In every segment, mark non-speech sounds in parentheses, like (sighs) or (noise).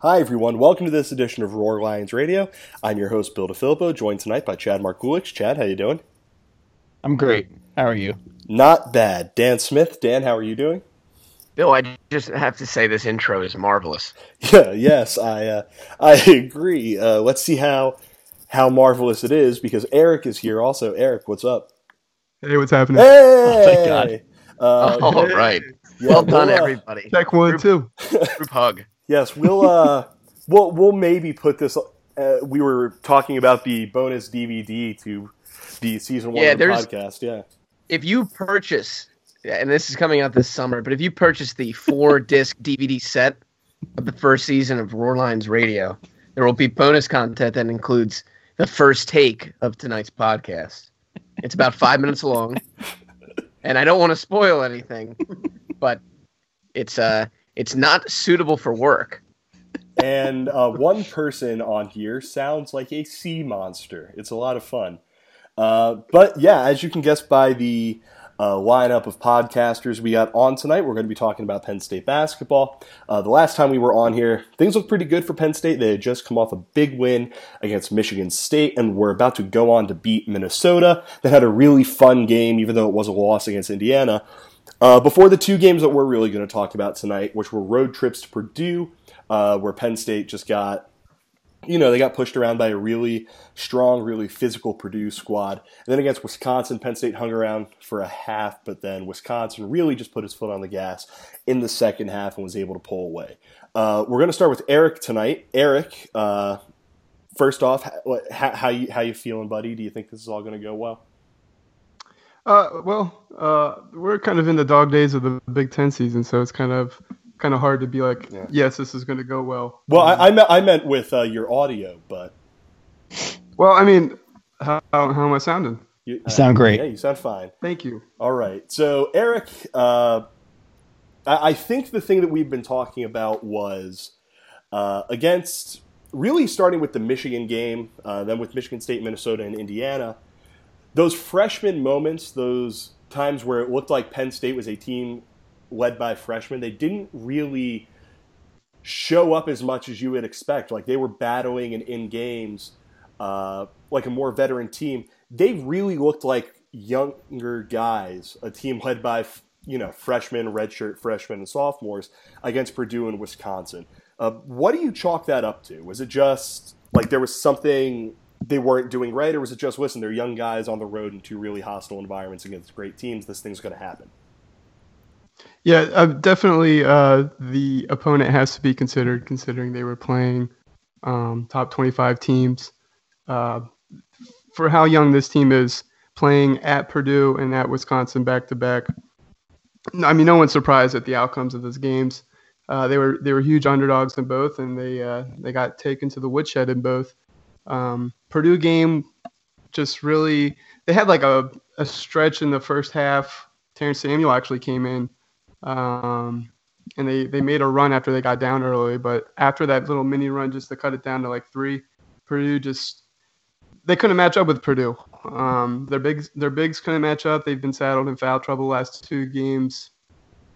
Hi, everyone. Welcome to this edition of Roar Lions Radio. I'm your host, Bill DeFilippo, joined tonight by Chad Markulich. Chad, how you doing? I'm great. How are you? Not bad. Dan Smith. Dan, how are you doing? Bill, I just have to say this intro is marvelous. (laughs) Yeah, yes, I uh, I agree. Uh, let's see how how marvelous it is because Eric is here also. Eric, what's up? Hey, what's happening? Hey! thank God. Uh, (laughs) All right. yeah, well done, uh, everybody. (laughs) Check one, Group- two. Group hug. Yes, we'll uh, (laughs) we'll we'll maybe put this. Uh, we were talking about the bonus DVD to the season one Yeah, of the podcast. Yeah, If you purchase, and this is coming out this summer, but if you purchase the four (laughs) disc DVD set of the first season of Roar Lions Radio, there will be bonus content that includes the first take of tonight's podcast. It's about five minutes long, (laughs) and I don't want to spoil anything, but it's uh, it's not suitable for work. and uh, one person on here sounds like a sea monster. It's a lot of fun. Uh, but yeah, as you can guess by the uh, lineup of podcasters we got on tonight, we're going to be talking about Penn State basketball. Uh, the last time we were on here, things looked pretty good for Penn State. They had just come off a big win against Michigan State and were about to go on to beat Minnesota. They had a really fun game, even though it was a loss against Indiana. Uh, before the two games that we're really going to talk about tonight, which were road trips to Purdue, uh, where Penn State just got, you know, they got pushed around by a really strong, really physical Purdue squad. And then against Wisconsin, Penn State hung around for a half, but then Wisconsin really just put his foot on the gas in the second half and was able to pull away. Uh, we're going to start with Eric tonight. Eric, uh, first off, how, how, how you how you feeling, buddy? Do you think this is all going to go well? Uh, well, uh, we're kind of in the dog days of the Big Ten season, so it's kind of kind of hard to be like, Yeah. yes, this is going to go well. Well, I, I, meant, I meant with uh, your audio, but Well, I mean, how, how am I sounding? you, You sound great. Yeah, you sound fine. Thank you. All right. So, Eric, uh, I, I think the thing that we've been talking about was uh, against really starting with the Michigan game, uh, then with Michigan State, Minnesota, and Indiana. Those freshman moments, those times where it looked like Penn State was a team led by freshmen, they didn't really show up as much as you would expect. Like they were battling and in games uh, like a more veteran team. They really looked like younger guys, a team led by you know freshmen, redshirt freshmen, and sophomores against Purdue and Wisconsin. Uh, what do you chalk that up to? Was it just like there was something they weren't doing right, or was it just listen, they're young guys on the road in two really hostile environments against great teams? This thing's going to happen. Yeah, uh, definitely. Uh, the opponent has to be considered, considering they were playing um, top 25 teams. Uh, for how young this team is, playing at Purdue and at Wisconsin back to back. I mean, no one's surprised at the outcomes of those games. Uh, they were they were huge underdogs in both, and they uh, they got taken to the woodshed in both. Um, Purdue game just really they had like a, a stretch in the first half. Terrence Samuel actually came in um, and they, they made a run after they got down early. But after that little mini run, just to cut it down to like three, Purdue just they couldn't match up with Purdue. Um, their bigs their bigs couldn't match up. They've been saddled in foul trouble last two games.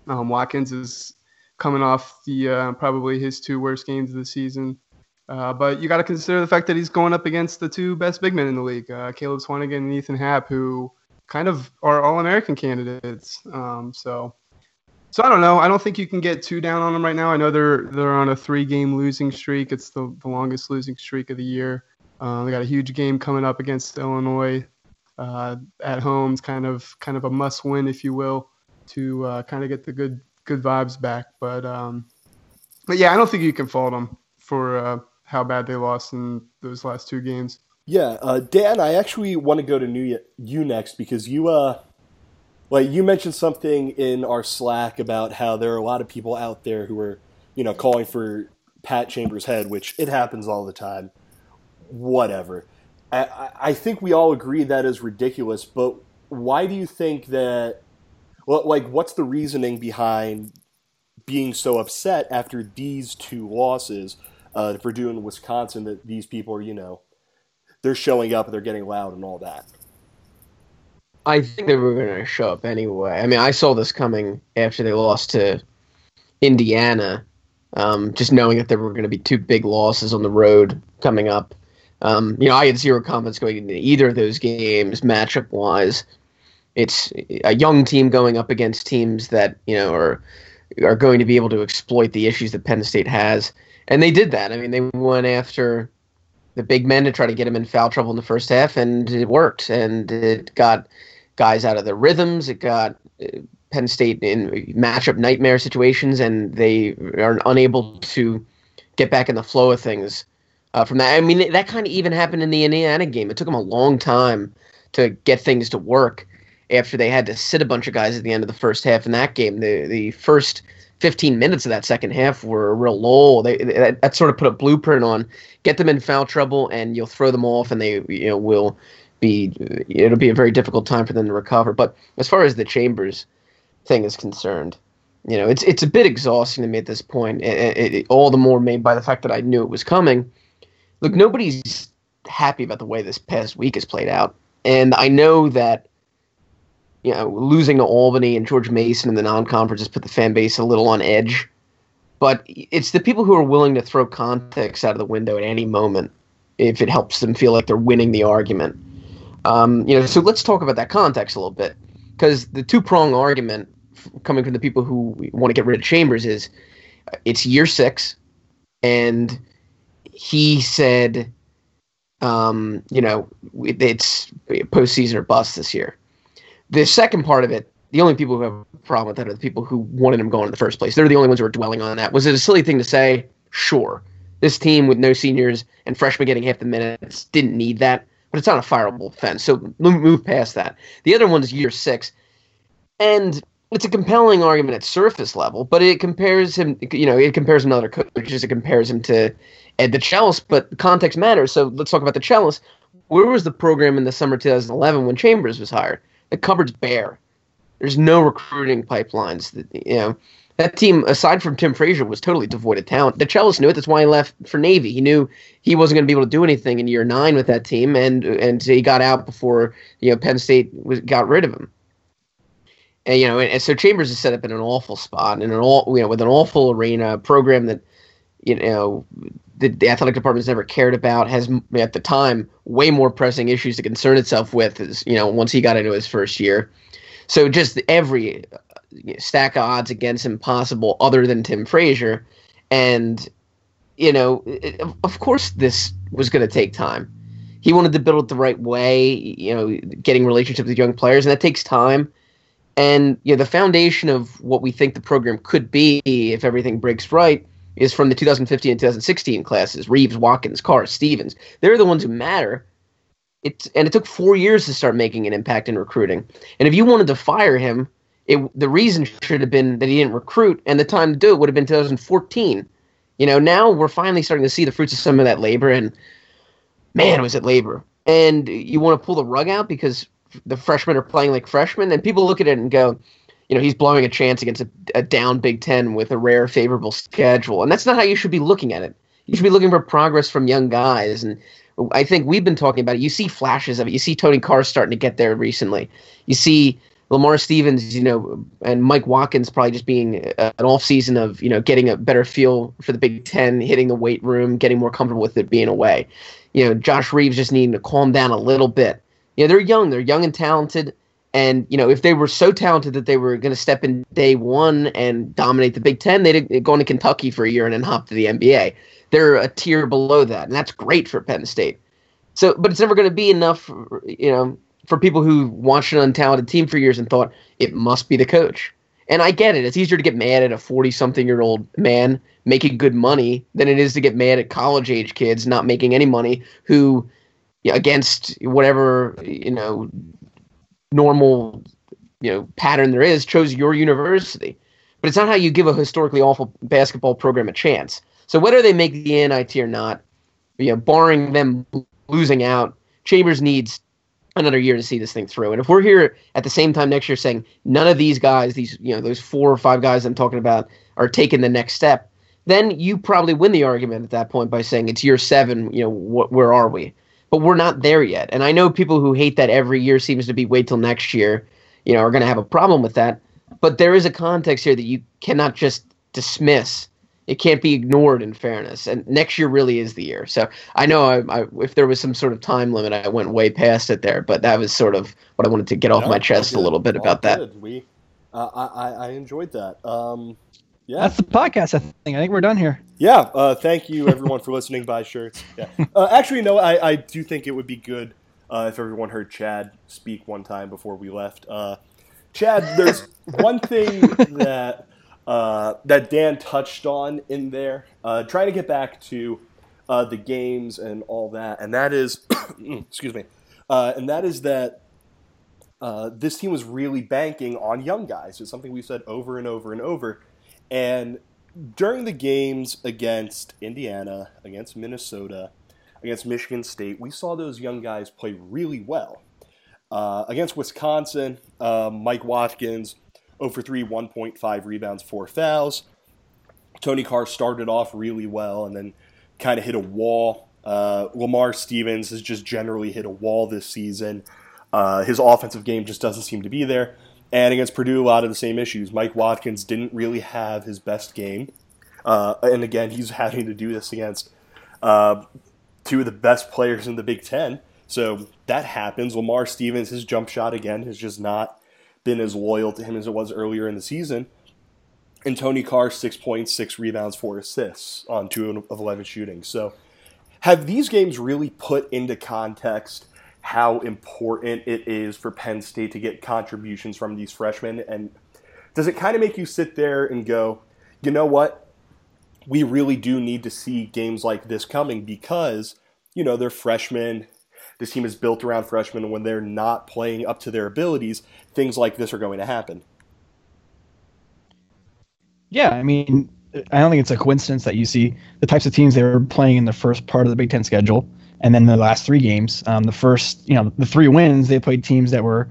Um, Watkins is coming off the uh, probably his two worst games of the season. Uh, but you got to consider the fact that he's going up against the two best big men in the league, uh, Caleb Swanigan and Ethan Happ, who kind of are All-American candidates. Um, so, so I don't know. I don't think you can get too down on them right now. I know they're they're on a three-game losing streak. It's the, the longest losing streak of the year. Uh, they got a huge game coming up against Illinois uh, at home. It's kind of kind of a must-win, if you will, to uh, kind of get the good good vibes back. But um, but yeah, I don't think you can fault them for how bad they lost in those last two games. Yeah, uh, Dan, I actually want to go to new you next because you uh, like you mentioned something in our Slack about how there are a lot of people out there who are, you know, calling for Pat Chambers' head, which it happens all the time. Whatever. I, I- I think we all agree that is ridiculous, but why do you think that? Well, like, what's the reasoning behind being so upset after these two losses, uh, Purdue and Wisconsin, that these people are, you know, they're showing up and they're getting loud and all that. I think they were going to show up anyway. I mean, I saw this coming after they lost to Indiana, Um, just knowing that there were going to be two big losses on the road coming up. Um, you know, I had zero confidence going into either of those games matchup wise. It's a young team going up against teams that you know are are going to be able to exploit the issues that Penn State has, and they did that. I mean, they went after the big men to try to get him in foul trouble in the first half, and it worked. And it got guys out of their rhythms. It got uh, Penn State in matchup nightmare situations, and they are unable to get back in the flow of things uh, from that. I mean, that kind of even happened in the Indiana game. It took them a long time to get things to work after they had to sit a bunch of guys at the end of the first half in that game. The the first 15 minutes of that second half were a real lull. They, that, that, sort of put a blueprint on get them in foul trouble and you'll throw them off and they you know will be it'll be a very difficult time for them to recover. But as far as the Chambers thing is concerned, you know it's it's a bit exhausting to me at this point. It, it, it, all the more made by the fact that I knew it was coming. Look, nobody's happy about the way this past week has played out, and I know that you know, losing to Albany and George Mason in the non-conference has put the fan base a little on edge. But it's the people who are willing to throw context out of the window at any moment if it helps them feel like they're winning the argument. Um, you know, so let's talk about that context a little bit because the two-prong argument coming from the people who want to get rid of Chambers is it's year six, and he said, um, you know, it's postseason or bust this year. The second part of it, the only people who have a problem with that are the people who wanted him going in the first place. They're the only ones who are dwelling on that. Was it a silly thing to say? Sure. This team with no seniors and freshmen getting half the minutes didn't need that, but it's not a fireable offense. So move past that. The other one is year six. And it's a compelling argument at surface level, but it compares him, you know, it compares another coaches, it compares him to Ed DeChellis, but context matters. So let's talk about the DeChellis. Where was the program in the summer 2011 when Chambers was hired? The cupboard's bare. There's no recruiting pipelines. That, you know, that team, aside from Tim Frazier, was totally devoid of talent. The DeChellis knew it. That's why he left for Navy. He knew he wasn't going to be able to do anything in year nine with that team, and and he got out before you know Penn State was, got rid of him. And you know, and, and so Chambers is set up in an awful spot, in an all you know, with an awful arena program that you know the, the athletic department has never cared about has at the time way more pressing issues to concern itself with as you know once he got into his first year. So just every uh, stack of odds against him possible other than tim frazier. And you know it, of course this was going to take time. He wanted to build it the right way you know getting relationships with young players and that takes time. And you know the foundation of what we think the program could be if everything breaks right is from the 2015 and 2016 classes. Reeves, Watkins, Carr, Stevens. They're the ones who matter. It's and it took four years to start making an impact in recruiting. And if you wanted to fire him, it the reason should have been that he didn't recruit, and the time to do it would have been 2014. You know, now we're finally starting to see the fruits of some of that labor, and man, was it labor. And you want to pull the rug out because the freshmen are playing like freshmen, and people look at it and go, you know he's blowing a chance against a, a, down Big Ten with a rare favorable schedule, and that's not how you should be looking at it. You should be looking for progress from young guys, and I think we've been talking about it. You see flashes of it. You see Tony Carr starting to get there recently. You see Lamar Stevens, you know, and Mike Watkins probably just being uh, an off season of you know getting a better feel for the Big Ten, hitting the weight room, getting more comfortable with it being away. You know, Josh Reeves just needing to calm down a little bit. You know, they're young, they're young and talented. And you know, if they were so talented that they were going to step in day one and dominate the Big Ten, they'd go into Kentucky for a year and then hop to the NBA. They're a tier below that, and that's great for Penn State. So, but it's never going to be enough, you know, for people who watched an untalented team for years and thought it must be the coach. And I get it; it's easier to get mad at a forty-something-year-old man making good money than it is to get mad at college-age kids not making any money who against whatever you know normal you know pattern there is chose your university. But it's not how you give a historically awful basketball program a chance. So whether they make the NIT or not you know barring them losing out chambers needs another year to see this thing through. And if we're here at the same time next year saying none of these guys these you know those four or five guys i'm talking about are taking the next step then you probably win the argument at that point by saying it's year seven you know wh- where are we but we're not there yet. And I know people who hate that every year seems to be wait till next year, you know, are going to have a problem with that. But there is a context here that you cannot just dismiss it can't be ignored in fairness. And next year really is the year. So I know I, I, if there was some sort of time limit, I went way past it there, but that was sort of what I wanted to get off No, my chest a little bit about all that. We, uh, I, I I enjoyed that. Um, yeah, That's the podcast. I think. I think we're done here. Yeah, uh, thank you everyone for listening. Buy shirts. Yeah. Uh, actually, no, I, I do think it would be good uh, if everyone heard Chad speak one time before we left. Uh, Chad, there's (laughs) one thing that uh, that Dan touched on in there, uh, trying to get back to uh, the games and all that, and that is, (clears throat) excuse me, uh, and that is that uh, this team was really banking on young guys. It's something we've said over and over and over, and during the games against Indiana, against Minnesota, against Michigan State, we saw those young guys play really well. Uh, against Wisconsin, uh, Mike Watkins, 0 for 3, 1.5 rebounds, 4 fouls. Tony Carr started off really well and then kind of hit a wall. Uh, Lamar Stevens has just generally hit a wall this season. Uh, his offensive game just doesn't seem to be there. And against Purdue, a lot of the same issues. Mike Watkins didn't really have his best game. Uh, and again, he's (laughs) having to do this against uh, two of the best players in the Big Ten. So that happens. Lamar Stevens, his jump shot again has just not been as loyal to him as it was earlier in the season. And Tony Carr, six points, six rebounds, four assists on two of 11 shooting. So have these games really put into context how important it is for Penn State to get contributions from these freshmen? And does it kind of make you sit there and go, you know what? We really do need to see games like this coming because, you know, they're freshmen. This team is built around freshmen, and when they're not playing up to their abilities, things like this are going to happen. Yeah, I mean, I don't think it's a coincidence that you see the types of teams they were playing in the first part of the Big Ten schedule, and then the last three games. Um, the first, you know, the three wins they played teams that were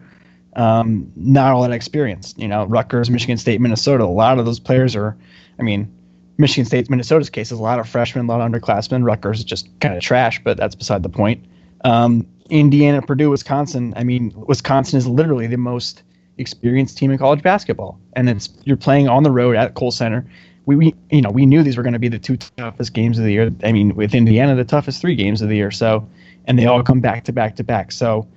um, not all that experienced. You know, Rutgers, Michigan State, Minnesota. A lot of those players are, I mean, Michigan State, Minnesota's case is a lot of freshmen, a lot of underclassmen. Rutgers is just kind of trash, but that's beside the point. Um, Indiana, Purdue, Wisconsin. I mean, Wisconsin is literally the most experienced team in college basketball, and it's you're playing on the road at Kohl Center. We, we you know we knew these were going to be the two toughest games of the year. I mean, with Indiana, the toughest three games of the year. So, and they all come back to back to back. So,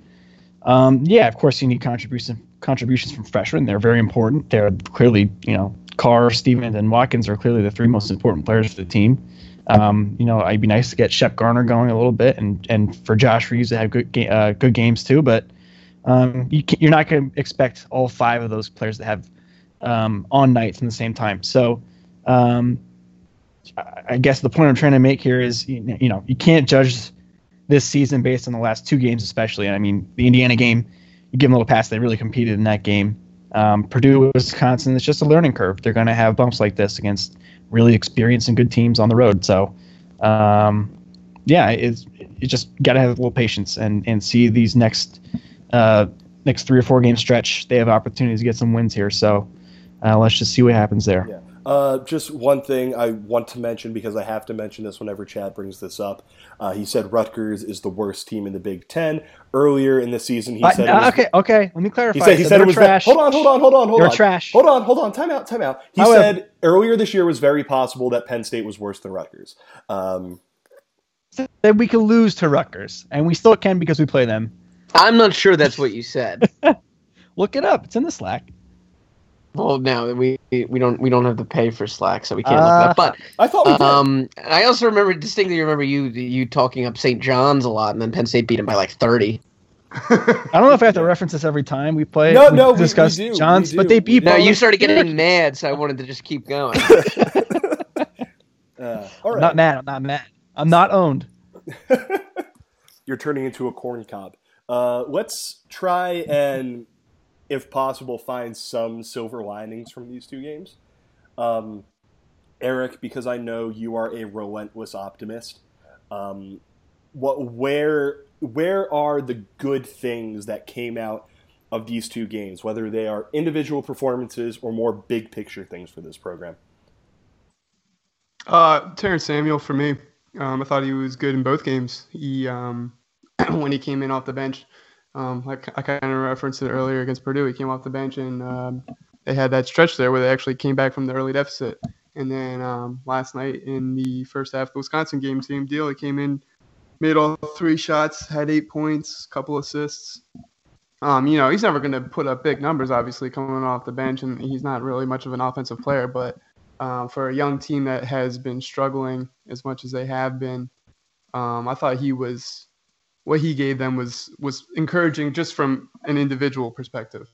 um, yeah, of course you need contributions contributions from freshmen. They're very important. They're clearly you know Carr, Stevens, and Watkins are clearly the three most important players for the team. Um, you know, it'd be nice to get Shep Garner going a little bit, and and for Josh Reeves to have good ga- uh, good games too. But um, you you're not going to expect all five of those players to have um, on nights in the same time. So, um, I- guess the point I'm trying to make here is, you know, you can't judge this season based on the last two games, especially. I mean, the Indiana game, you give them a little pass; they really competed in that game. Um, Purdue, Wisconsin, it's just a learning curve. They're going to have bumps like this against really experienced and good teams on the road. So, um, yeah, it's you just got to have a little patience and and see these next uh, next three or four game stretch. They have opportunities to get some wins here. So, uh, let's just see what happens there. Yeah. Uh, just one thing I want to mention because I have to mention this whenever Chad brings this up. Uh, he said Rutgers is the worst team in the Big Ten. Earlier in the season, he Uh, said uh, was, okay, okay. Let me clarify. He said he So said it was trash. Hold on, hold on, hold on, hold They're on. trash. Hold on, hold on. Time out, time out. He However- said earlier this year was very possible that Penn State was worse than Rutgers. Um, That we could lose to Rutgers, and we still can because we play them. I'm not sure that's what you said. (laughs) Look it up. It's in the Slack. well, no, we we don't we don't have to pay for Slack, so we can't Uh, look it up. I thought we But did. um, I also remember distinctly remember you you talking up St. John's a lot, and then Penn State beat him by like 30. (laughs) I don't know if I have to reference this every time we play. No, we no, we- we discuss do, Johns, we but they beat. No, both. you started getting mad, so I wanted to just keep going. (laughs) (laughs) Uh, all I'm not mad. I'm not mad. I'm not owned. You're turning into a corn cob. Uh, let's try and, if possible, find some silver linings from these two games. Um, Eric, because I know you are a relentless optimist. Um, what, where, where are the good things that came out of these two games, whether they are individual performances or more big picture things for this program? Uh, Terrence Samuel for me. Um, I thought he was good in both games. He um, (clears throat) when he came in off the bench, um, like I kind of referenced it earlier against Purdue. He came off the bench and um, they had that stretch there where they actually came back from the early deficit, And then um, last night in the first half the Wisconsin game, same deal. He came in, made all three shots, had eight points, couple assists. Um, you know, he's never going to put up big numbers, obviously, coming off the bench, and he's not really much of an offensive player. But uh, for a young team that has been struggling as much as they have been, um, I thought he was what he gave them was was encouraging just from an individual perspective.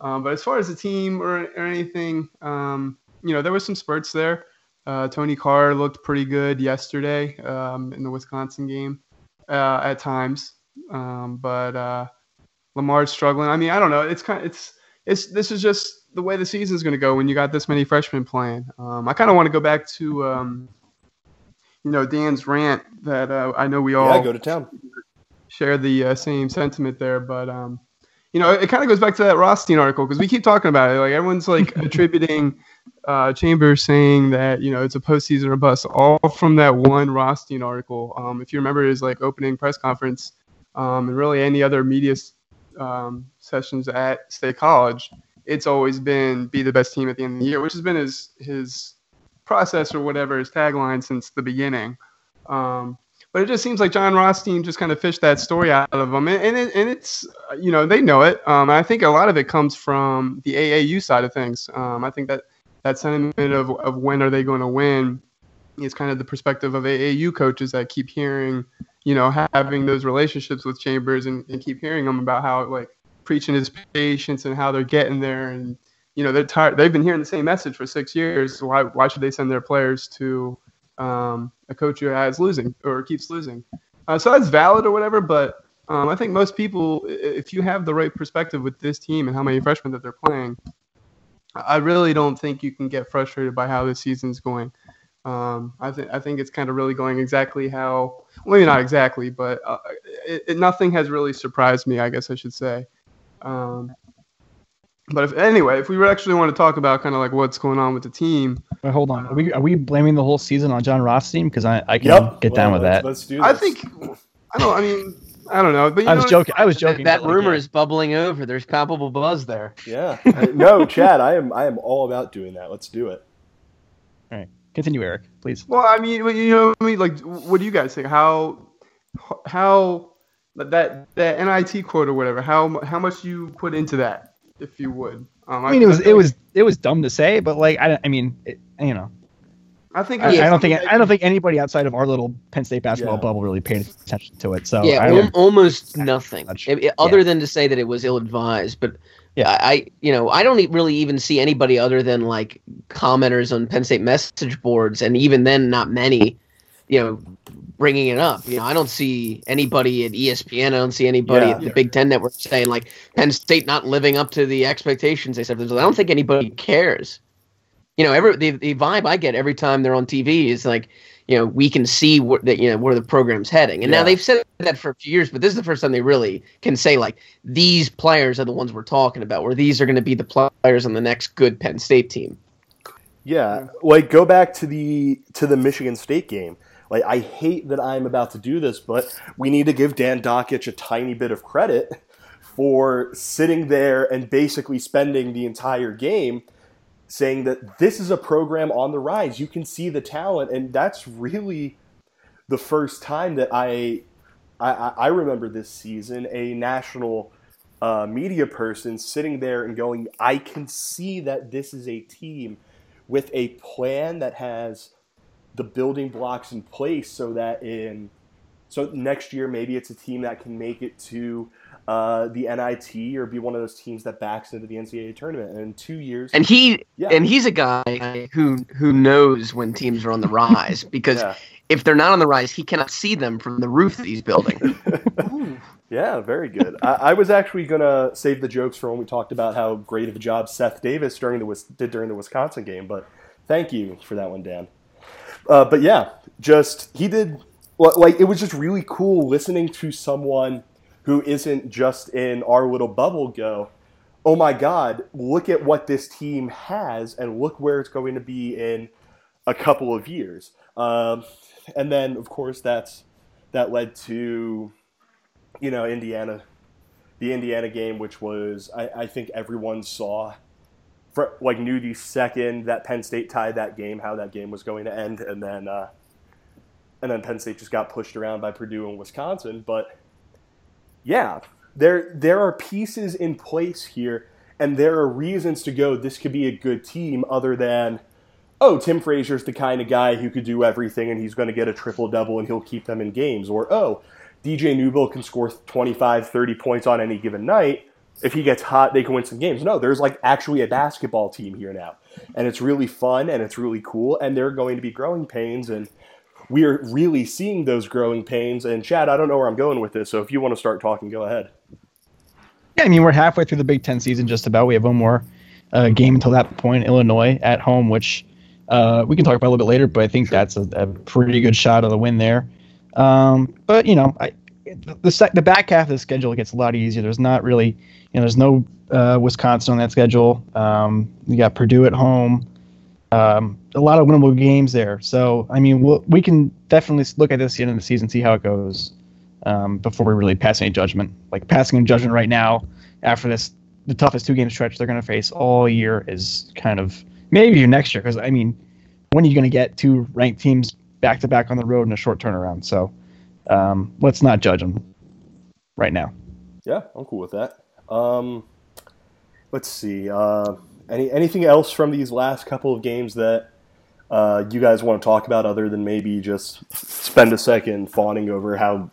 Um, but as far as the team or, or anything, um, you know, there was some spurts there. Uh, Tony Carr looked pretty good yesterday um, in the Wisconsin game uh, at times, um, but uh, Lamar's struggling. I mean, I don't know. It's kind of it's it's this is just the way the season is going to go when you got this many freshmen playing. Um, I kind of want to go back to um, you know Dan's rant that uh, I know we all yeah go to town share the uh, same sentiment there, but um, you know, it kind of goes back to that Rothstein article because we keep talking about it. Like everyone's like (laughs) attributing uh, Chambers saying that you know it's a postseason or bust, all from that one Rothstein article. Um, if you remember his like opening press conference, um, and really any other media um, sessions at State College, it's always been be the best team at the end of the year, which has been his his process or whatever his tagline since the beginning. Um, but it just seems like Jon Rothstein just kind of fished that story out of them, and and, it, and it's you know they know it. Um, I think a lot of it comes from the AAU side of things. Um, I think that that sentiment of of when are they going to win is kind of the perspective of AAU coaches that keep hearing, you know, having those relationships with Chambers and, and keep hearing them about how like preaching his patience and how they're getting there and you know they're tired. They've been hearing the same message for six years. Why why should they send their players to um, a coach who has losing or keeps losing. Uh, so that's valid or whatever, but um, I think most people, if you have the right perspective with this team and how many freshmen that they're playing, I really don't think you can get frustrated by how this season's going. Um, I think I think it's kind of really going exactly how, well, maybe not exactly, but uh, it, it, nothing has really surprised me. I guess I should say. Um, but if anyway, if we actually want to talk about kind of like what's going on with the team, Wait, hold on. Are we are we blaming the whole season on Jon Rothstein? Because I, I can Yep. get down with Well, that. Let's do this. I think I don't. I mean, I don't know. But you I was know, joking. I was (laughs) joking. That, that rumor yeah. is bubbling over. There's palpable buzz there. Yeah. no, Chad, I am I am all about doing that. Let's do it. All right, continue, Eric, please. Well, I mean, you know, I mean, like, what do you guys think? How how that that NIT quote or whatever? How how much you put into that, if you would? Um, I mean, it was it was it was dumb to say, but like I, I mean, it, you know, I think. I, it's I don't think something I don't think anybody outside of our little Penn State basketball Yeah. bubble really paid attention to it. So yeah, I al- don't- almost nothing. It- it- other than to say that it was ill advised, but Yeah. I, I, you know, I don't really even see anybody other than like commenters on Penn State message boards, and even then, not many, you know, bringing it up. You know, I don't see anybody at ESPN. I don't see anybody Yeah. at the Big Ten Network saying like Penn State not living up to the expectations they set. for themselves. I don't think anybody cares. You know, every the, the vibe I get every time they're on TV is like, you know, we can see where that you know where the program's heading. And Yeah. now they've said that for a few years, but this is the first time they really can say like these players are the ones we're talking about, where these are going to be the players on the next good Penn State team. Yeah, like go back to the to the Michigan State game. Like I hate that I'm about to do this, but we need to give Dan Dakich a tiny bit of credit for sitting there and basically spending the entire game saying that this is a program on the rise. You can see the talent, and that's really the first time that I I, I remember this season a national uh, media person sitting there and going, I can see that this is a team with a plan that has the building blocks in place so that in so next year maybe it's a team that can make it to uh, the NIT or be one of those teams that backs into the NCAA tournament. And in two years, And he Yeah. and he's a guy who who knows when teams are on the rise (laughs) because yeah, if they're not on the rise, he cannot see them from the roof that he's building. (laughs) yeah, very good. I, I was actually gonna save the jokes for when we talked about how great of a job Seth Davis during the did during the Wisconsin game, but thank you for that one, Dan. Uh, but yeah, just he did like it was just really cool listening to someone who isn't just in our little bubble go, oh my god, look at what this team has and look where it's going to be in a couple of years. Um, and then of course that's that led to you know Indiana, the Indiana game, which was I, I think everyone saw fr- like knew the second that Penn State tied that game how that game was going to end, and then uh, and then Penn State just got pushed around by Purdue and Wisconsin. But yeah, there there are pieces in place here, and there are reasons to go. This could be a good team, other than oh, Tim Frazier's the kind of guy who could do everything, and he's going to get a triple double, and he'll keep them in games, or oh. DJ Newbill can score 25, 30 points on any given night. If he gets hot, they can win some games. No, there's like actually a basketball team here now. And it's really fun and it's really cool. And they're going to be growing pains. And we're really seeing those growing pains. And Chad, I don't know where I'm going with this. So if you want to start talking, go ahead. Yeah, I mean, we're halfway through the Big Ten season just about. We have one more uh, game until that point, Illinois at home, which uh, we can talk about a little bit later, but I think that's a, a pretty good shot of the win there. Um, but you know, I, the the back half of the schedule gets a lot easier. There's not really, you know, there's no uh, Wisconsin on that schedule. Um, you got Purdue at home. Um, a lot of winnable games there. So I mean, we'll, we can definitely look at this at the end of the season, see how it goes um, before we really pass any judgment. Like passing a judgment right now after this, the toughest two game stretch they're going to face all year is kind of maybe next year. Because I mean, when are you going to get two ranked teams back to back on the road in a short turnaround. So um, let's not judge them right now. Yeah, I'm cool with that. Um, let's see. Uh, any anything else from these last couple of games that uh, you guys want to talk about, other than maybe just spend a second fawning over how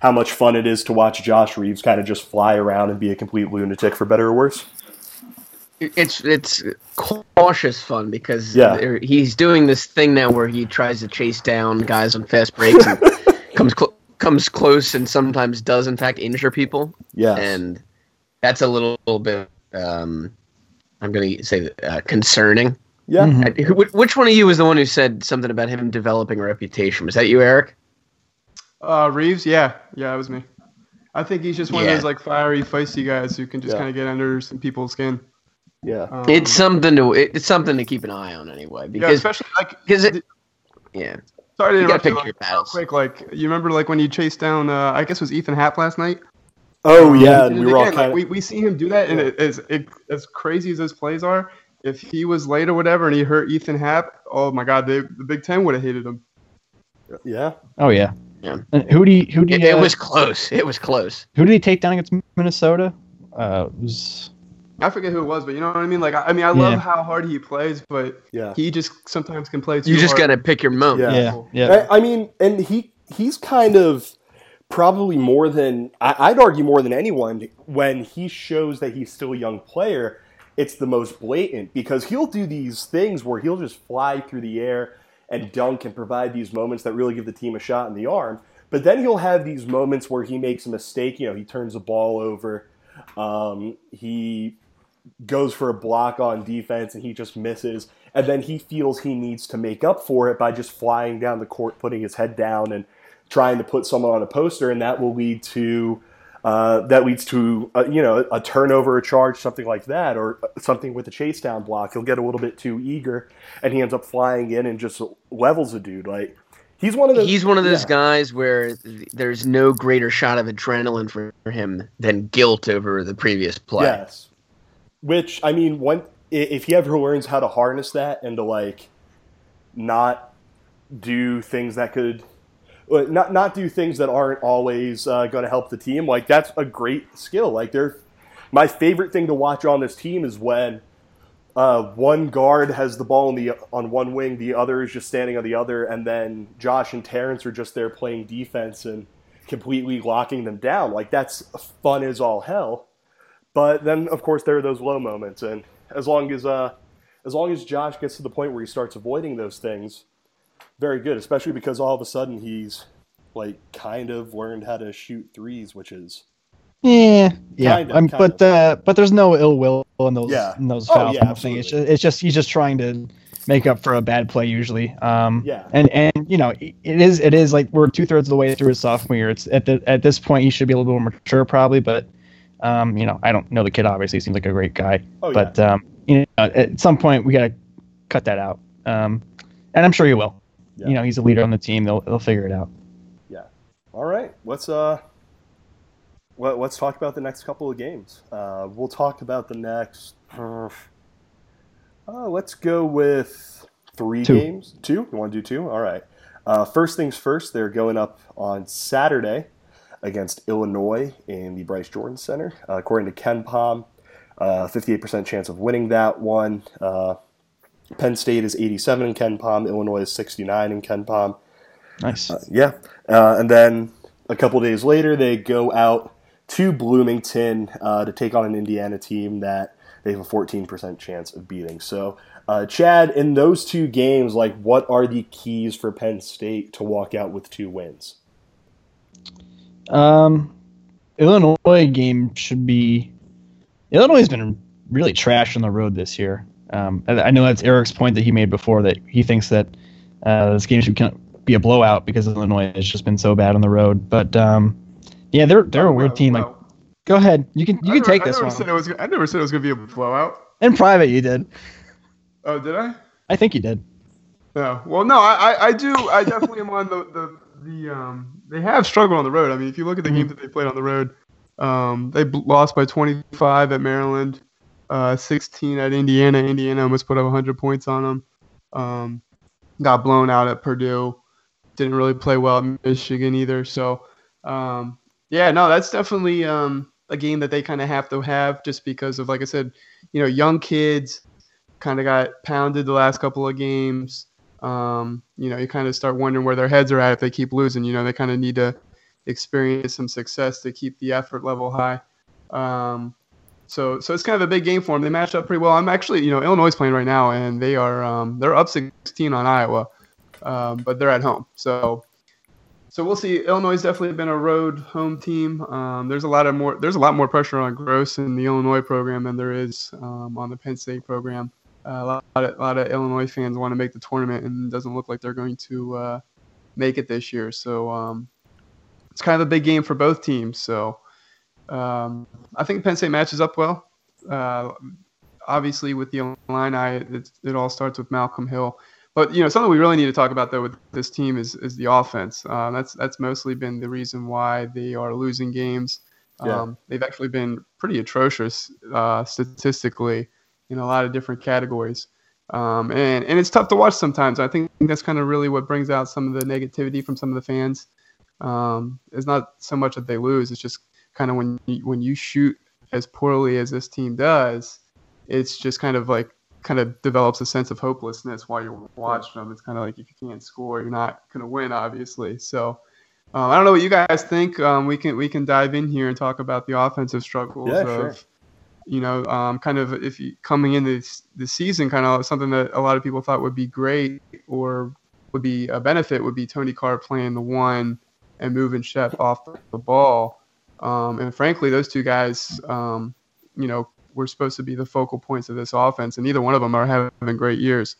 how much fun it is to watch Josh Reeves kind of just fly around and be a complete lunatic, for better or worse? It's it's cautious fun because Yeah. he's doing this thing now where he tries to chase down guys on fast breaks and (laughs) comes cl- comes close and sometimes does in fact injure people. Yes. and that's a little, bit. Um, I'm going to say uh, concerning. yeah. Mhm. Uh, who- Which one of you was the one who said something about him developing a reputation? Was that you, Eric? Uh, Reeves, yeah, yeah, that was me. I think he's just one Yeah. of those like fiery, feisty guys who can just Yeah. kind of get under some people's skin. Yeah. Um, It's something to it's something to keep an eye on anyway yeah, because especially like because it yeah sorry to you interrupt you, like, your real battles. quick. Like you remember like when you chased down uh, I guess it was Ethan Happ last night. Oh Um, yeah, and and we were all again, like, of we, we see him do that, and Yeah. it, as it, as crazy as those plays are, if he was late or whatever, and he hurt Ethan Happ, oh my God, they, the Big Ten would have hated him. yeah. Oh yeah. Yeah. And who do you, who do it, you, it uh, was close it was close who did he take down against Minnesota? Uh, it was I forget who it was, but you know what I mean. Like I, I mean, I love Yeah. how hard he plays, but Yeah. he just sometimes can play too you just hard. got to pick your moment Yeah. yeah yeah. I, I mean, and he he's kind of probably more than I'd argue more than anyone when he shows that he's still a young player. It's the most blatant because he'll do these things where he'll just fly through the air and dunk and provide these moments that really give the team a shot in the arm. But then he'll have these moments where he makes a mistake. You know, he turns the ball over. Um, he goes for a block on defense and he just misses. And then he feels he needs to make up for it by just flying down the court, putting his head down, and trying to put someone on a poster. And that will lead to uh, that leads to uh, you know a turnover, a charge, something like that, or something with a chase down block. He'll get a little bit too eager, and he ends up flying in and just levels a dude. Like he's one of the he's one of those yeah. guys where th- there's no greater shot of adrenaline for him than guilt over the previous play Yes. Which I mean, one if he ever learns how to harness that and to like not do things that could not not do things that aren't always uh, going to help the team, like that's a great skill. Like they're my favorite thing to watch on this team is when uh, one guard has the ball in the on one wing, the other is just standing on the other, and then Josh and Terrence are just there playing defense and completely locking them down. Like that's fun as all hell. But then, of course, there are those low moments, and as long as uh, as long as Josh gets to the point where he starts avoiding those things, very good. Especially because all of a sudden he's like kind of learned how to shoot threes, which is Yeah, yeah. Kind of, kind but uh, but there's no ill will in those Yeah. in those Oh, fouls. yeah. It's just, it's just he's just trying to make up for a bad play usually. Um, Yeah. And and you know it is it is like we're two thirds of the way through his sophomore year. It's at the at this point he should be a little bit more mature probably, but um, you know I don't know the kid. Obviously, he seems like a great guy, oh yeah, but um, you know at some point we gotta cut that out. Um, and I'm sure he will. Yeah. You know he's a leader on the team. They'll they'll figure it out. Yeah. All right, let's uh, let, let's talk about the next couple of games. Uh, we'll talk about the next uh, Uh, let's go with three Two. games. Two? You want to do two? All right. Uh, first things first, they're going up on Saturday against Illinois in the Bryce Jordan Center. Uh, according to KenPom, uh, 58% chance of winning that one. Uh, Penn State is 87 in KenPom. Illinois is 69 in KenPom. Nice. Yeah. Uh, and then a couple days later, they go out to Bloomington uh, to take on an Indiana team that they have a 14% chance of beating. So, uh, Chad, in those two games, like, what are the keys for Penn State to walk out with two wins? Um, Illinois game should be. Illinois has been really trash on the road this year. Um, I, I know that's Eric's point that he made before that he thinks that uh, this game should be a blowout because Illinois has just been so bad on the road. But um, yeah, they're they're a weird Well, team. Like, go ahead, you can you I can never- take I this never one. Said it was, I never said it was going to be a blowout. In private, you did. Oh, did I? I think you did. No. Well, no, I, I, I do. I definitely am on the, the, the um. They have struggled on the road. I mean, if you look at the games that they played on the road, um, they bl- lost by 25 at Maryland, uh, 16 at Indiana. Indiana almost put up 100 points on them. Um, got blown out at Purdue. Didn't really play well at Michigan either. So, um, yeah, no, that's definitely um a game that they kind of have to have just because of, like I said, you know, young kids kind of got pounded the last couple of games. Um, you know, you kind of start wondering where their heads are at if they keep losing. You know, they kind of need to experience some success to keep the effort level high. Um, so, so it's kind of a big game for them. They matched up pretty well. I'm actually, you know, Illinois is playing right now, and they are um, they're up 16 on Iowa, um, but they're at home. So, so we'll see. Illinois definitely been a road home team. Um, there's a lot of more. There's a lot more pressure on Groce in the Illinois program than there is um, on the Penn State program. Uh, a, lot of, a lot of Illinois fans want to make the tournament, and it doesn't look like they're going to uh, make it this year. So um, it's kind of a big game for both teams. So um, I think Penn State matches up well. Uh, obviously, with the Illini, it, it all starts with Malcolm Hill. But you know, something we really need to talk about though with this team is is the offense. Uh, that's that's mostly been the reason why they are losing games. Yeah. Um, they've actually been pretty atrocious uh, statistically in a lot of different categories. Um, and, and it's tough to watch sometimes. I think that's kind of really what brings out some of the negativity from some of the fans. Um, it's not so much that they lose; it's just kind of when you, when you shoot as poorly as this team does, it's just kind of like kind of develops a sense of hopelessness while you're watching them. It's kind of like if you can't score, you're not going to win, obviously. So. Um, I don't know what you guys think. Um, we can we can dive in here and talk about the offensive struggles Yeah, of, sure. you know, um, kind of if you coming into this, this season, kind of something that a lot of people thought would be great or would be a benefit would be Tony Carr playing the one and moving Shep off the ball. Um, and frankly, those two guys, um, you know, were supposed to be the focal points of this offense, and neither one of them are having great years,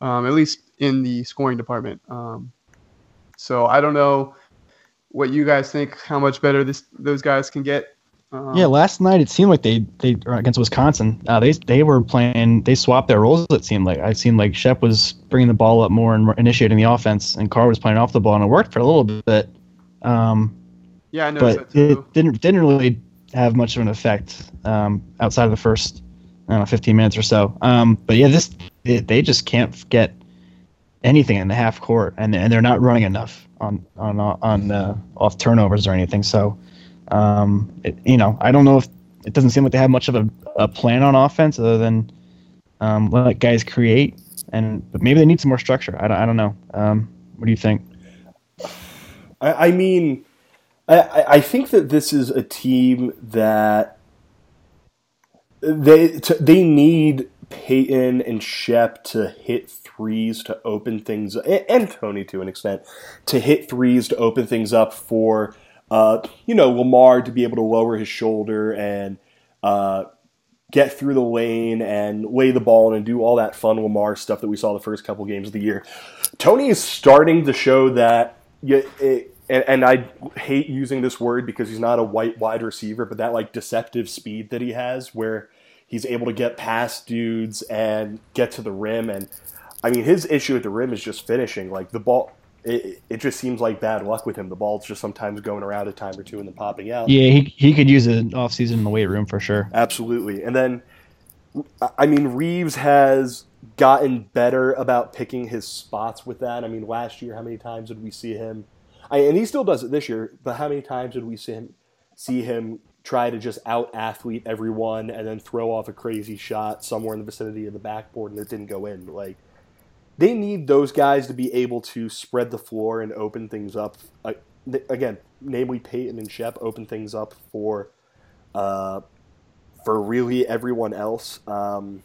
um, at least in the scoring department. Um, so I don't know what you guys think, how much better this those guys can get. Um, Yeah, last night it seemed like they they against Wisconsin. Uh, they they were playing. They swapped their roles. It seemed like I seemed like Shep was bringing the ball up more and initiating the offense, and Carr was playing off the ball, and it worked for a little bit. Um, yeah, I noticed but that too. it didn't didn't really have much of an effect um, outside of the first I don't know 15 minutes or so. Um, but yeah, this it, they just can't get anything in the half court, and and they're not running enough on on on uh, off turnovers or anything. So, um, it, you know, I don't know if it doesn't seem like they have much of a, a plan on offense other than um, let guys create, and but maybe they need some more structure. I don't, I don't know. Um, what do you think? I, I mean, I- I, think that this is a team that they they need Payton and Shep to hit threes to open things, and, Tony to an extent, to hit threes to open things up for uh, you know Lamar to be able to lower his shoulder and uh, get through the lane and lay the ball and do all that fun Lamar stuff that we saw the first couple games of the year. Tony is starting to show that. It, and, and I hate using this word because he's not a white wide receiver, but that like deceptive speed that he has, where he's able to get past dudes and get to the rim. And I mean, his issue at the rim is just finishing. Like the ball, it, it just seems like bad luck with him. The ball's just sometimes going around a time or two and then popping out. Yeah, he he could use an off season in the weight room for sure. Absolutely. And then I mean, Reeves has gotten better about picking his spots with that. I mean, last year, how many times did we see him? I, and he still does it this year, but how many times did we see him see him try to just out athlete everyone and then throw off a crazy shot somewhere in the vicinity of the backboard and it didn't go in? Like they need those guys to be able to spread the floor and open things up. Uh, again, namely Payton and Shep, open things up for uh, for really everyone else. Um,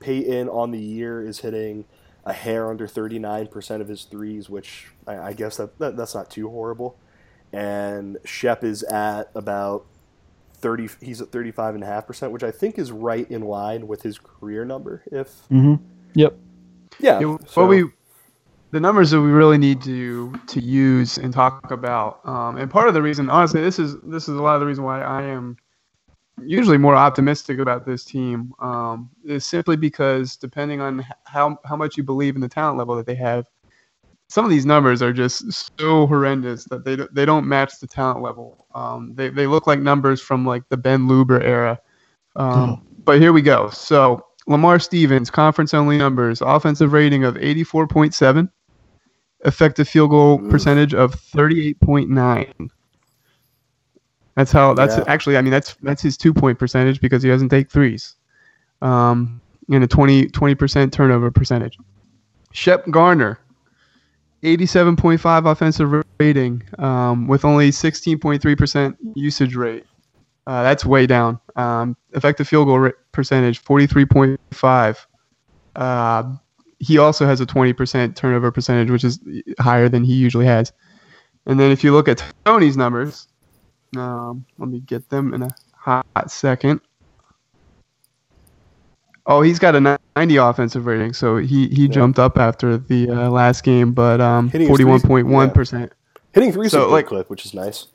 Payton on the year is hitting a hair under 39% of his threes, which I, I guess that, that, that's not too horrible. And Shep is at about 30, he's at 35.5%, which I think is right in line with his career number. If, mm-hmm. yep. Yeah. yeah so. we, the numbers that we really need to to use and talk about, um, and part of the reason, honestly, this is this is a lot of the reason why I am usually more optimistic about this team um, is simply because depending on how how much you believe in the talent level that they have, some of these numbers are just so horrendous that they they don't match the talent level. Um, they they look like numbers from like the Ben Luber era. Um, oh. But here we go. So Lamar Stevens, conference only numbers, offensive rating of 84.7, effective field goal percentage of 38.9. That's how. That's yeah. actually. I mean, that's that's his two point percentage because he doesn't take threes. Um, and a 20 percent turnover percentage. Shep Garner, 87.5 offensive rating um, with only 16.3 percent usage rate. Uh, that's way down. Um, effective field goal percentage 43.5. Uh, he also has a 20% turnover percentage, which is higher than he usually has. And then if you look at Tony's numbers, um, let me get them in a hot second. Oh, he's got a 90 offensive rating, so he, he yeah. jumped up after the uh, last game, but um, 41.1 percent. Hitting three so like clip, which is nice.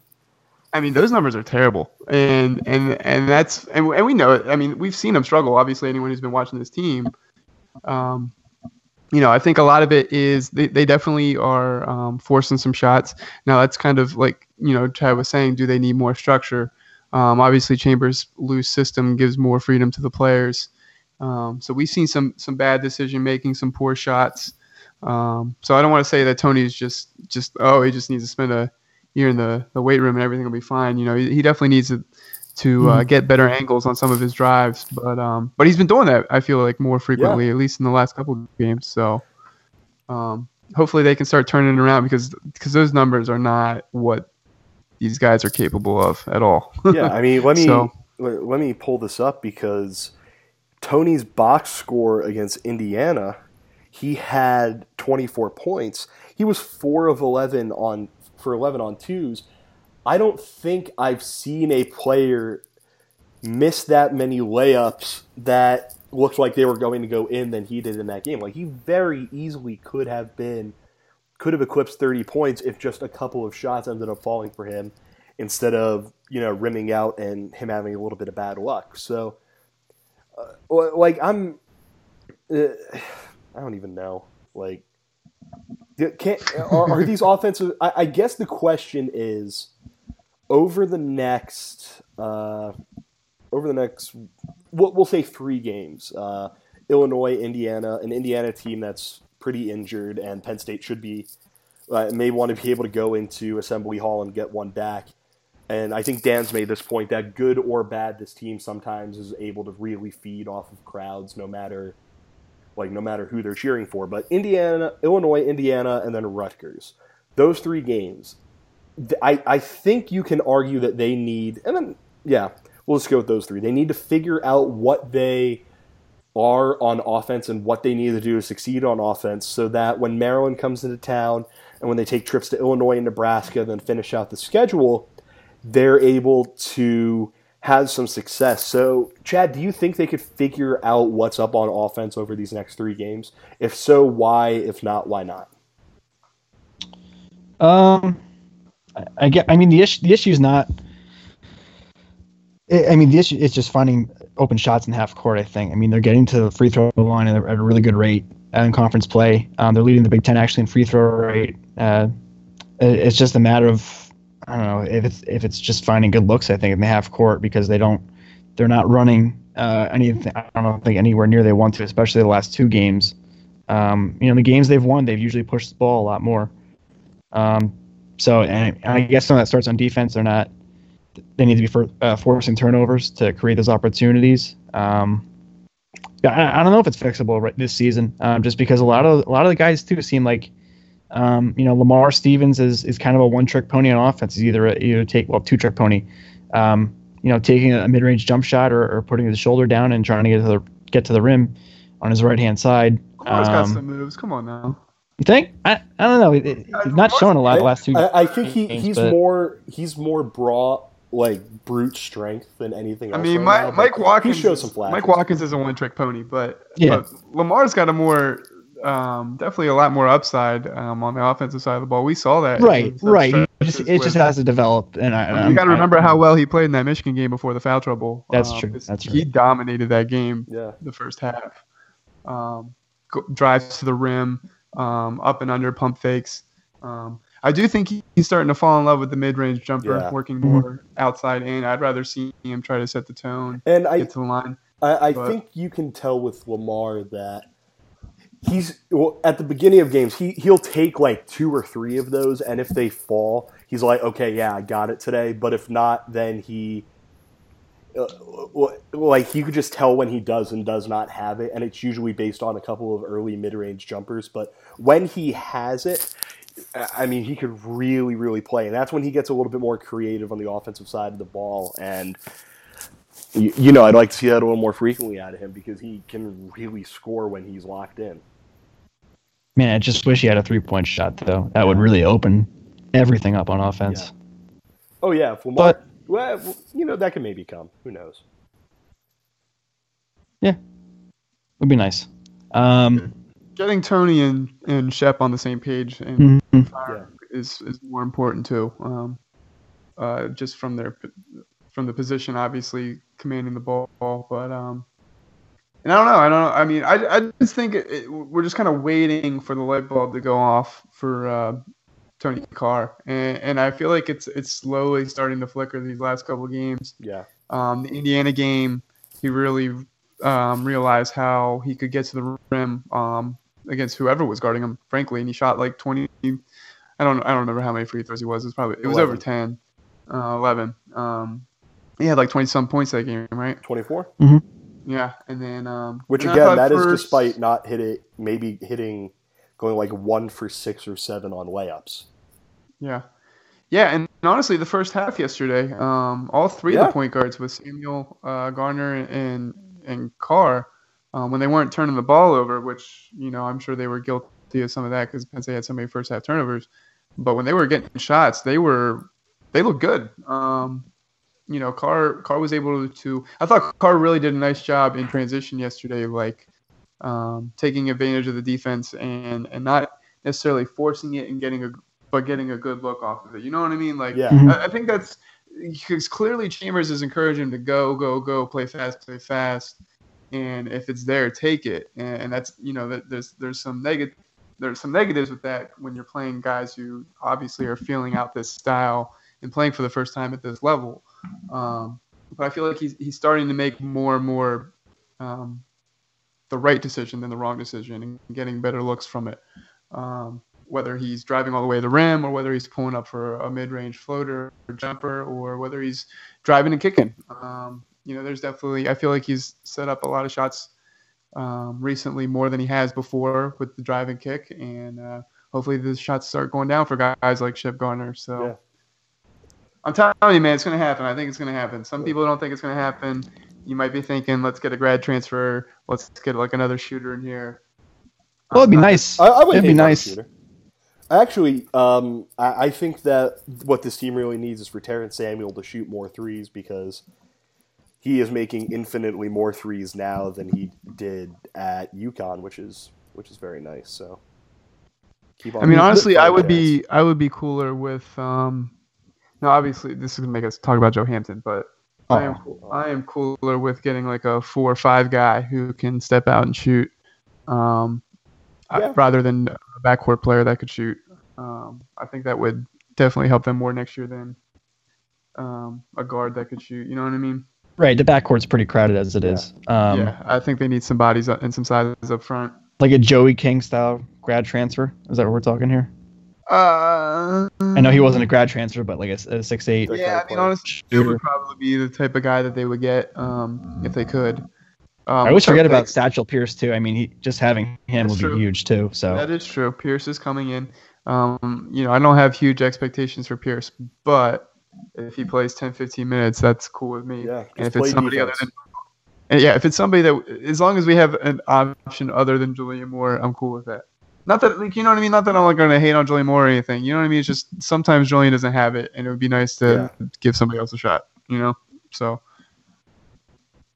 I mean, those numbers are terrible, and and and that's and, and we know it. I mean, we've seen him struggle. Obviously, anyone who's been watching this team, um, you know, I think a lot of it is they, they definitely are um, forcing some shots. Now, that's kind of like, you know, Chad was saying, do they need more structure? Um, obviously, Chambers' loose system gives more freedom to the players. Um, so we've seen some some bad decision making, some poor shots. Um, so I don't want to say that Tony's just just oh he just needs to spend a year in the, the weight room and everything will be fine. You know, he, he definitely needs to to uh, hmm. get better angles on some of his drives. But um, but he's been doing that. I feel like more frequently, yeah. at least in the last couple of games. So um, hopefully they can start turning it around because because those numbers are not what these guys are capable of at all. (laughs) yeah, I mean, let me so, let me pull this up because Tony's box score against Indiana, he had 24 points. He was four of 11 on for 11 on twos I don't think I've seen a player miss that many layups that looked like they were going to go in than he did in that game. Like he very easily could have been could have eclipsed 30 points if just a couple of shots ended up falling for him instead of, you know, rimming out and him having a little bit of bad luck. So uh, like I'm uh, I don't even know. Like can, are, are these (laughs) offensive I, I guess the question is over the next uh, over the next we'll, we'll say three games uh, illinois indiana an indiana team that's pretty injured and penn state should be uh, may want to be able to go into assembly hall and get one back and i think dan's made this point that good or bad this team sometimes is able to really feed off of crowds no matter like no matter who they're cheering for but indiana illinois indiana and then rutgers those three games I, I think you can argue that they need, and then, yeah, we'll just go with those three. They need to figure out what they are on offense and what they need to do to succeed on offense so that when Maryland comes into town and when they take trips to Illinois and Nebraska, then finish out the schedule, they're able to have some success. So, Chad, do you think they could figure out what's up on offense over these next three games? If so, why? If not, why not? Um, I get. I mean, the issue the issue is not. I mean, the issue is just finding open shots in half court. I think. I mean, they're getting to the free throw line at a, really good rate in conference play. Um, they're leading the Big Ten actually in free throw rate. Uh, it's just a matter of I don't know if it's if it's just finding good looks. I think in the half court because they don't they're not running uh, anything. I don't think anywhere near they want to, especially the last two games. Um, you know, the games they've won, they've usually pushed the ball a lot more. Um, so, and I guess some of that starts on defense. They're not. They need to be for, uh, forcing turnovers to create those opportunities. Um, I, I, don't know if it's fixable right this season, um, just because a lot of a lot of the guys too seem like, um, you know, Lamar Stevens is, is kind of a one trick pony on offense. He's either a, either take well two trick pony, um, you know, taking a mid range jump shot or, or putting his shoulder down and trying to get to the get to the rim on his right hand side. Lamar's got um, some moves. Come on now. You think? I, I don't know. It, it, he's not showing a lot the last two. I, I think he, games, he's but... more he's more broad like brute strength than anything. Else. I mean, right Mike, now, Mike Watkins. He shows some flashes. Mike Watkins is a one trick pony, but yeah, but Lamar's got a more um, definitely a lot more upside um, on the offensive side of the ball. We saw that. Right, right. It just, it just has to develop, and I, you got to remember how well he played in that Michigan game before the foul trouble. That's um, true. That's true. he right. dominated that game. Yeah. the first half. Um, go, drives to the rim, um, up and under pump fakes. Um, I do think he's starting to fall in love with the mid-range jumper, yeah. working more mm-hmm. outside in. I'd rather see him try to set the tone and I, get to the line. I, I think you can tell with Lamar that he's well, at the beginning of games he he'll take like two or three of those, and if they fall, he's like, okay, yeah, I got it today. But if not, then he uh, like he could just tell when he does and does not have it, and it's usually based on a couple of early mid-range jumpers. But when he has it, I mean, he could really, really play, and that's when he gets a little bit more creative on the offensive side of the ball. And you, you know, I'd like to see that a little more frequently out of him because he can really score when he's locked in. Man, I just wish he had a three-point shot though. That would really open everything up on offense. Yeah. Oh yeah, if Lamar, but well, you know that could maybe come. Who knows? Yeah, would be nice. Um, getting Tony and, and Shep on the same page and mm-hmm. yeah. is is more important too. Um, uh, just from their from the position, obviously commanding the ball, but um, and I don't know. I don't know. I mean, I, I just think it, it, we're just kind of waiting for the light bulb to go off for uh, Tony Carr, and, and I feel like it's it's slowly starting to flicker these last couple of games. Yeah. Um, the Indiana game, he really um, realized how he could get to the rim. Um, against whoever was guarding him, frankly, and he shot like 20. I don't I don't remember how many free throws he was. It was probably it was 11. over 10, uh, 11. Um, he had like 20 some points that game, right? 24. Mm-hmm. Yeah, and then um, which and again that first, is despite not hitting maybe hitting going like one for six or seven on layups. Yeah. Yeah, and honestly, the first half yesterday, um, all three yeah. of the point guards with Samuel, uh, Garner, and and Carr um, when they weren't turning the ball over, which you know I'm sure they were guilty of some of that because Penn State had so many first half turnovers. But when they were getting shots, they were they looked good. Um, you know, Carr Carr was able to. I thought Carr really did a nice job in transition yesterday, like um, taking advantage of the defense and and not necessarily forcing it and getting a but getting a good look off of it. You know what I mean? Like, yeah. I, I think that's because clearly Chambers is encouraging him to go, go, go, play fast, play fast and if it's there, take it. And, that's you know there's there's some negative there's some negatives with that when you're playing guys who obviously are feeling out this style and playing for the first time at this level. Um, but I feel like he's he's starting to make more and more um, the right decision than the wrong decision and getting better looks from it. Um, whether he's driving all the way to the rim or whether he's pulling up for a mid-range floater or jumper or whether he's driving and kicking. Um, you know, there's definitely I feel like he's set up a lot of shots um, recently more than he has before with the drive and kick, and uh, hopefully the shots start going down for guys like Shep Garner. So. Yeah. I'm telling you, man, it's going to happen. I think it's going to happen. Some people don't think it's going to happen. You might be thinking, let's get a grad transfer. Let's get like another shooter in here. Well, it'd be nice. I, I would it'd be nice. Actually, um, I, I, think that what this team really needs is for Terrence Samuel to shoot more threes because he is making infinitely more threes now than he did at UConn, which is which is very nice. So keep on. I mean, honestly, I would be I would be cooler with. Um, now, obviously, this is gonna make us talk about Joe Hampton, but oh. I am I am cooler with getting like a four or five guy who can step out and shoot, um, yeah. rather than a backcourt player that could shoot. Um, I think that would definitely help them more next year than um, a guard that could shoot. You know what I mean? Right, the backcourt's pretty crowded as it is. Um, yeah, I think they need some bodies up- and some sizes up front. Like a Joey King style grad transfer. Is that what we're talking here? Uh, I know he wasn't a grad transfer, but like a, a six eight. Yeah, I mean, honestly, it Shooter. would probably be the type of guy that they would get um, if they could. Um, I always forget about Satchel Pierce too. I mean, he just having him That's would true. be huge too. So That is true. Pierce is coming in. Um, you know, I don't have huge expectations for Pierce, but if he plays 10, 15 minutes, that's cool with me. Yeah, if it's somebody other than, and yeah, if it's somebody that, as long as we have an option other than Julian Moore, I'm cool with that. Not that, like, you know what I mean. Not that I'm like going to hate on Julian Moore or anything. You know what I mean. It's just sometimes Julian doesn't have it, and it would be nice to give somebody else a shot. You know, so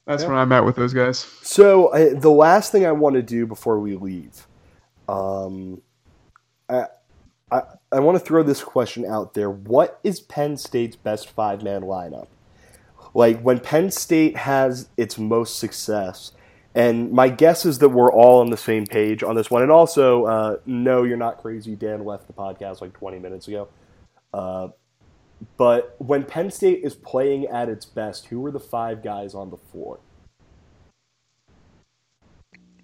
that's Yeah. where I'm at with those guys. So I, the last thing I want to do before we leave, um, I, I, I want to throw this question out there: What is Penn State's best five-man lineup? Like when Penn State has its most success, and my guess is that we're all on the same page on this one. And also, uh, no, you're not crazy. Dan left the podcast like 20 minutes ago. Uh, but when Penn State is playing at its best, who are the five guys on the floor?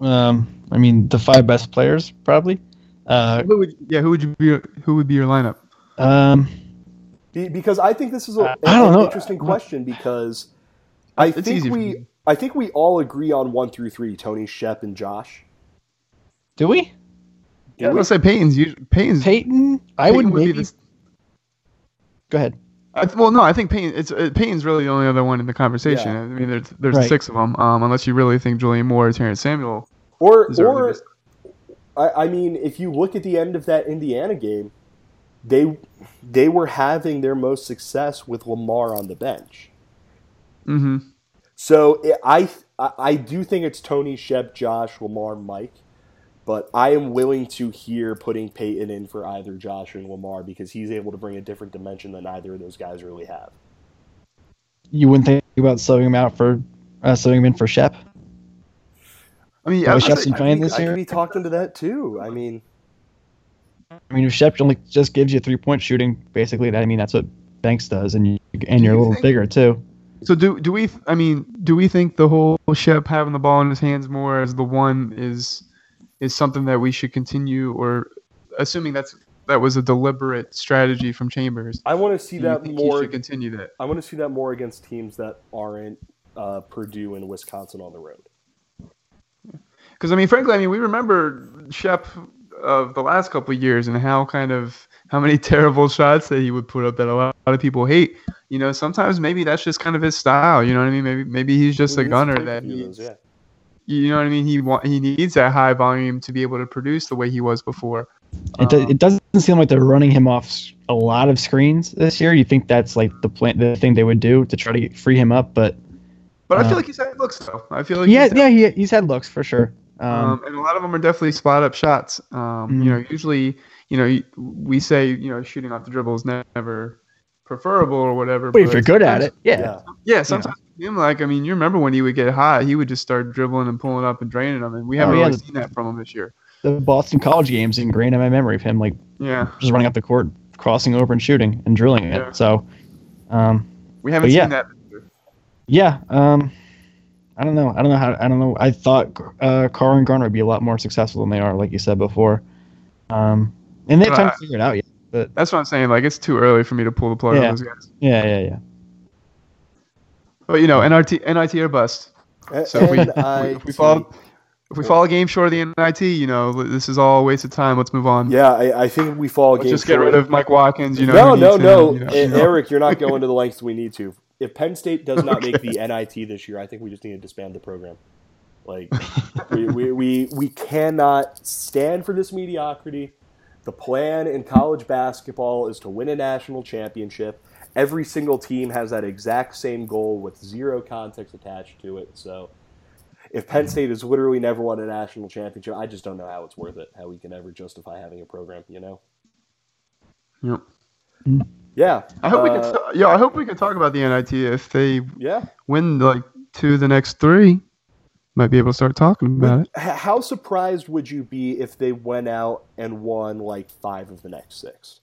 um, I mean, the five best players probably. Uh, Who would, yeah, who would you be? Who would be your lineup? um, Be- because I think this is a, Uh, I don't an know. interesting question because I It's think we. I think we all agree on one through three: Tony, Shep, and Josh. do we? Yeah, I was say Payton's. usu- Payton's. Payton? I would Payton maybe. be the. Go ahead. I th- well, no, I think Payne. It's uh, Payne's really the only other one in the conversation. Yeah. I mean, there's there's Right. six of them. Um, unless you really think Julian Moore or Terrence Samuel. Or or best. I, I mean, if you look at the end of that Indiana game, they they were having their most success with Lamar on the bench. Mm-hmm. So it, I, I I do think it's Tony, Shep, Josh, Lamar, Mike, but I am willing to hear putting Payton in for either Josh and Lamar because he's able to bring a different dimension that either of those guys really have. You wouldn't think about subbing him out for uh, subbing him in for Shep. I mean, Oh, I, Shep's I, in- playing could be- this I year? could be talking to that too. I mean, I mean, if Shep only just gives you three point shooting, basically, I mean, that's what Banks does, and you and you're a little think- bigger too. so do do we? I mean, do we think the whole Shep having the ball in his hands more as the one is is something that we should continue, or assuming that's that was a deliberate strategy from Chambers? I want to see Do you that think he more. should continue that? I want to see that more against teams that aren't uh, Purdue and Wisconsin on the road. Because I mean, frankly, I mean, we remember Shep of the last couple of years and how kind of how many (laughs) terrible shots that he would put up that a lot, a lot of people hate. You know, sometimes maybe that's just kind of his style. You know what I mean? Maybe maybe he's just He a gunner that he, those, yeah. you know what I mean. He want he needs that high volume to be able to produce the way he was before. It, do, Um, it doesn't seem like they're running him off a lot of screens this year. You think that's like the plan, the thing they would do to try to free him up, but But I Uh, feel like he's had looks though. I feel like yeah, he's yeah, he, he's had looks for sure. Um, Um, and a lot of them are definitely spot up shots. Um, You know, usually, you know, we say, you know, shooting off the dribble is never preferable or whatever. but if you're good at it, yeah, Yeah. Yeah, sometimes him like I mean, you remember when he would get hot, he would just start dribbling and pulling up and draining them, and we haven't Oh, yeah. really seen that from him this year. the Boston College games ingrained in my memory of him like Yeah, just running up the court, crossing over and shooting and drilling it. Yeah. So, um, we haven't But yeah. seen that. yeah, um, I don't know. I don't know how. I don't know. I thought uh, Carr and Garner would be a lot more successful than they are, like you said before. Um, and they have time Uh, to figure it out yet. But That's what I'm saying. Like it's too early for me to pull the plug Yeah. on those guys. yeah, yeah, yeah. But you know, NRT, NIT or bust. So if we, if we, if we fall, if we fall a game short of the NIT, you know, this is all a waste of time. Let's move on. yeah, I, I think we fall a Let's game just get short. rid of Mike Watkins. You know, no, who no, needs no, him, you know, you know. Eric, you're not going to the lengths we need to. If Penn State does not make the NIT this year, I think we just need to disband the program. Like, we, we, we, we cannot stand for this mediocrity. The plan in college basketball is to win a national championship. Every single team has that exact same goal with zero context attached to it. So, if Penn mm-hmm. State has literally never won a national championship, I just don't know how it's worth it. How we can ever justify having a program, you know? Yep. Mm. Yeah. I hope we can. Uh, T- yeah, I hope we could talk about the NIT if they Yeah. win like two of the next three. Might be able to start talking about it. How surprised would you be if they went out and won like five of the next six?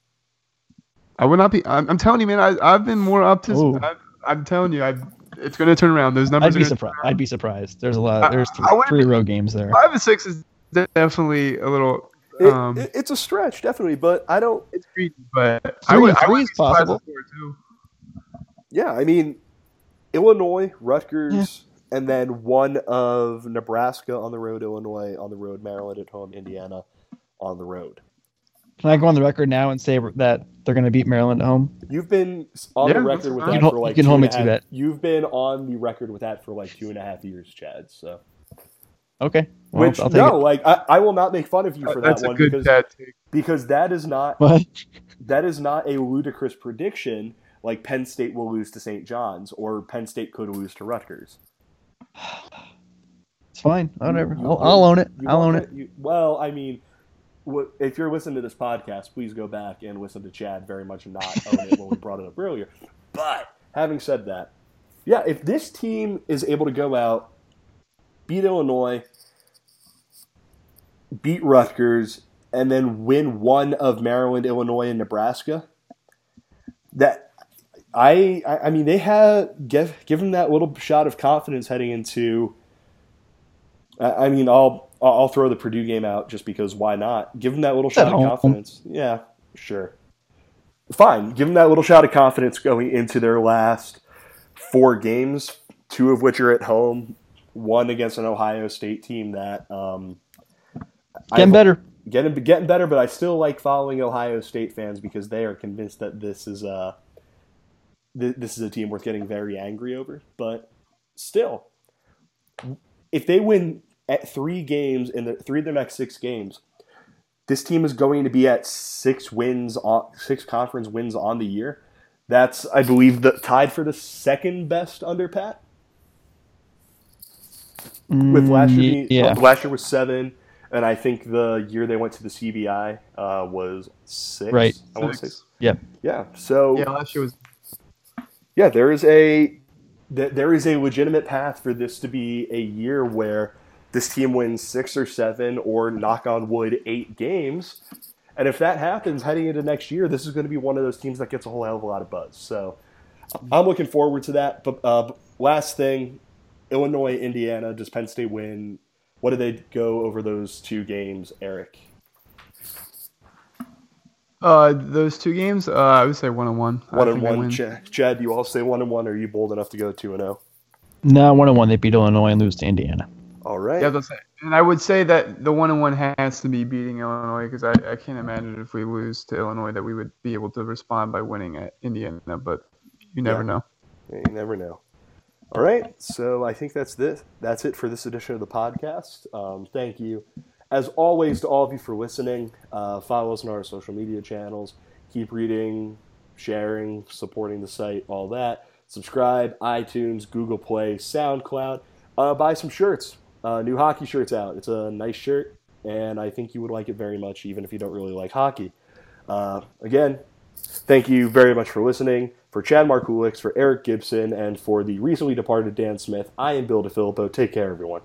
I would not be. I'm, I'm telling you, man. I, I've been more up to. Ooh. I, I'm telling you, I've it's going to turn around. Those numbers. I'd be surprised. I'd be surprised. There's a lot. I- There's I wouldn't three be- road games there. Five and six is definitely a little. It, Um, it- it's a stretch, definitely, but I don't. it's greedy, but I Three- would. I would is possible. too. Yeah, I mean, Illinois, Rutgers, and then one of Nebraska on the road, Illinois on the road, Maryland at home, Indiana on the road. Can I go on the record now and say that they're going to beat Maryland at home? You've been on Yeah, the record with that for like you can two hold me a to that. You've been on the record with that for like two and a half years, Chad. So, Okay. Well, which I'll take no, it. like I, I will not make fun of you for that a one good because because that is not (laughs) What? that is not a ludicrous prediction. Like Penn State will lose to St. John's or Penn State could lose to Rutgers. (sighs) It's fine. Whatever. You- I'll, I'll own it. You I'll own that? it. You, well, I mean, wh- if you're listening to this podcast, please go back and listen to Chad very much not own it when we brought it up earlier. But having said that, yeah, if this team is able to go out, beat Illinois, beat Rutgers, and then win one of Maryland, Illinois, and Nebraska, that I I, mean they have give give them that little shot of confidence heading into. I I mean, I'll I'll throw the Purdue game out just because why not? Give them that little shot of confidence. Yeah, sure. Fine. Give them that little shot of confidence going into their last four games, two of which are at home, one against an Ohio State team that um, Getting I've- better. getting getting better, but I still like following Ohio State fans because they are convinced that this is a th- this is a team worth getting very angry over. But still, if they win at three games in the three of their next six games, this team is going to be at six wins on six conference wins on the year. That's I believe the tied for the second best under Pat. With last year, Mm, being, yeah. last year was seven, and I think the year they went to the CBI uh, was six. Right. I want to say, Six. Yep. yeah. So Yeah, last year was. yeah, there is a th- there is a legitimate path for this to be a year where this team wins six or seven, or knock on wood, eight games. And if that happens heading into next year, this is going to be one of those teams that gets a whole hell of a lot of buzz. So I'm looking forward to that. But uh, last thing, Illinois, Indiana, does Penn State win? What do they go over those two games, Eric? Uh, those two games, uh, I would say one and one. I One and one. win. Chad, Chad, you all say one and one? Are you bold enough to go two and oh? zero? No, one and one. They beat Illinois and lose to Indiana. All right. Yeah, that's it. And I would say that the one and one has to be beating Illinois because I, I can't imagine if we lose to Illinois that we would be able to respond by winning at Indiana. But you never Yeah. know. Yeah, You never know. All right, so I think that's this. That's it for this edition of the podcast. Um, thank you, as always, to all of you for listening. Uh, follow us on our social media channels. Keep reading, sharing, supporting the site, all that. Subscribe, iTunes, Google Play, SoundCloud. Uh, buy some shirts. Uh, new hockey shirts out. It's a nice shirt, and I think you would like it very much, even if you don't really like hockey. Uh, again, Thank you very much for listening. For Chad Markulix, for Eric Gibson, and for the recently departed Dan Smith, I am Bill DeFilippo. Take care, everyone.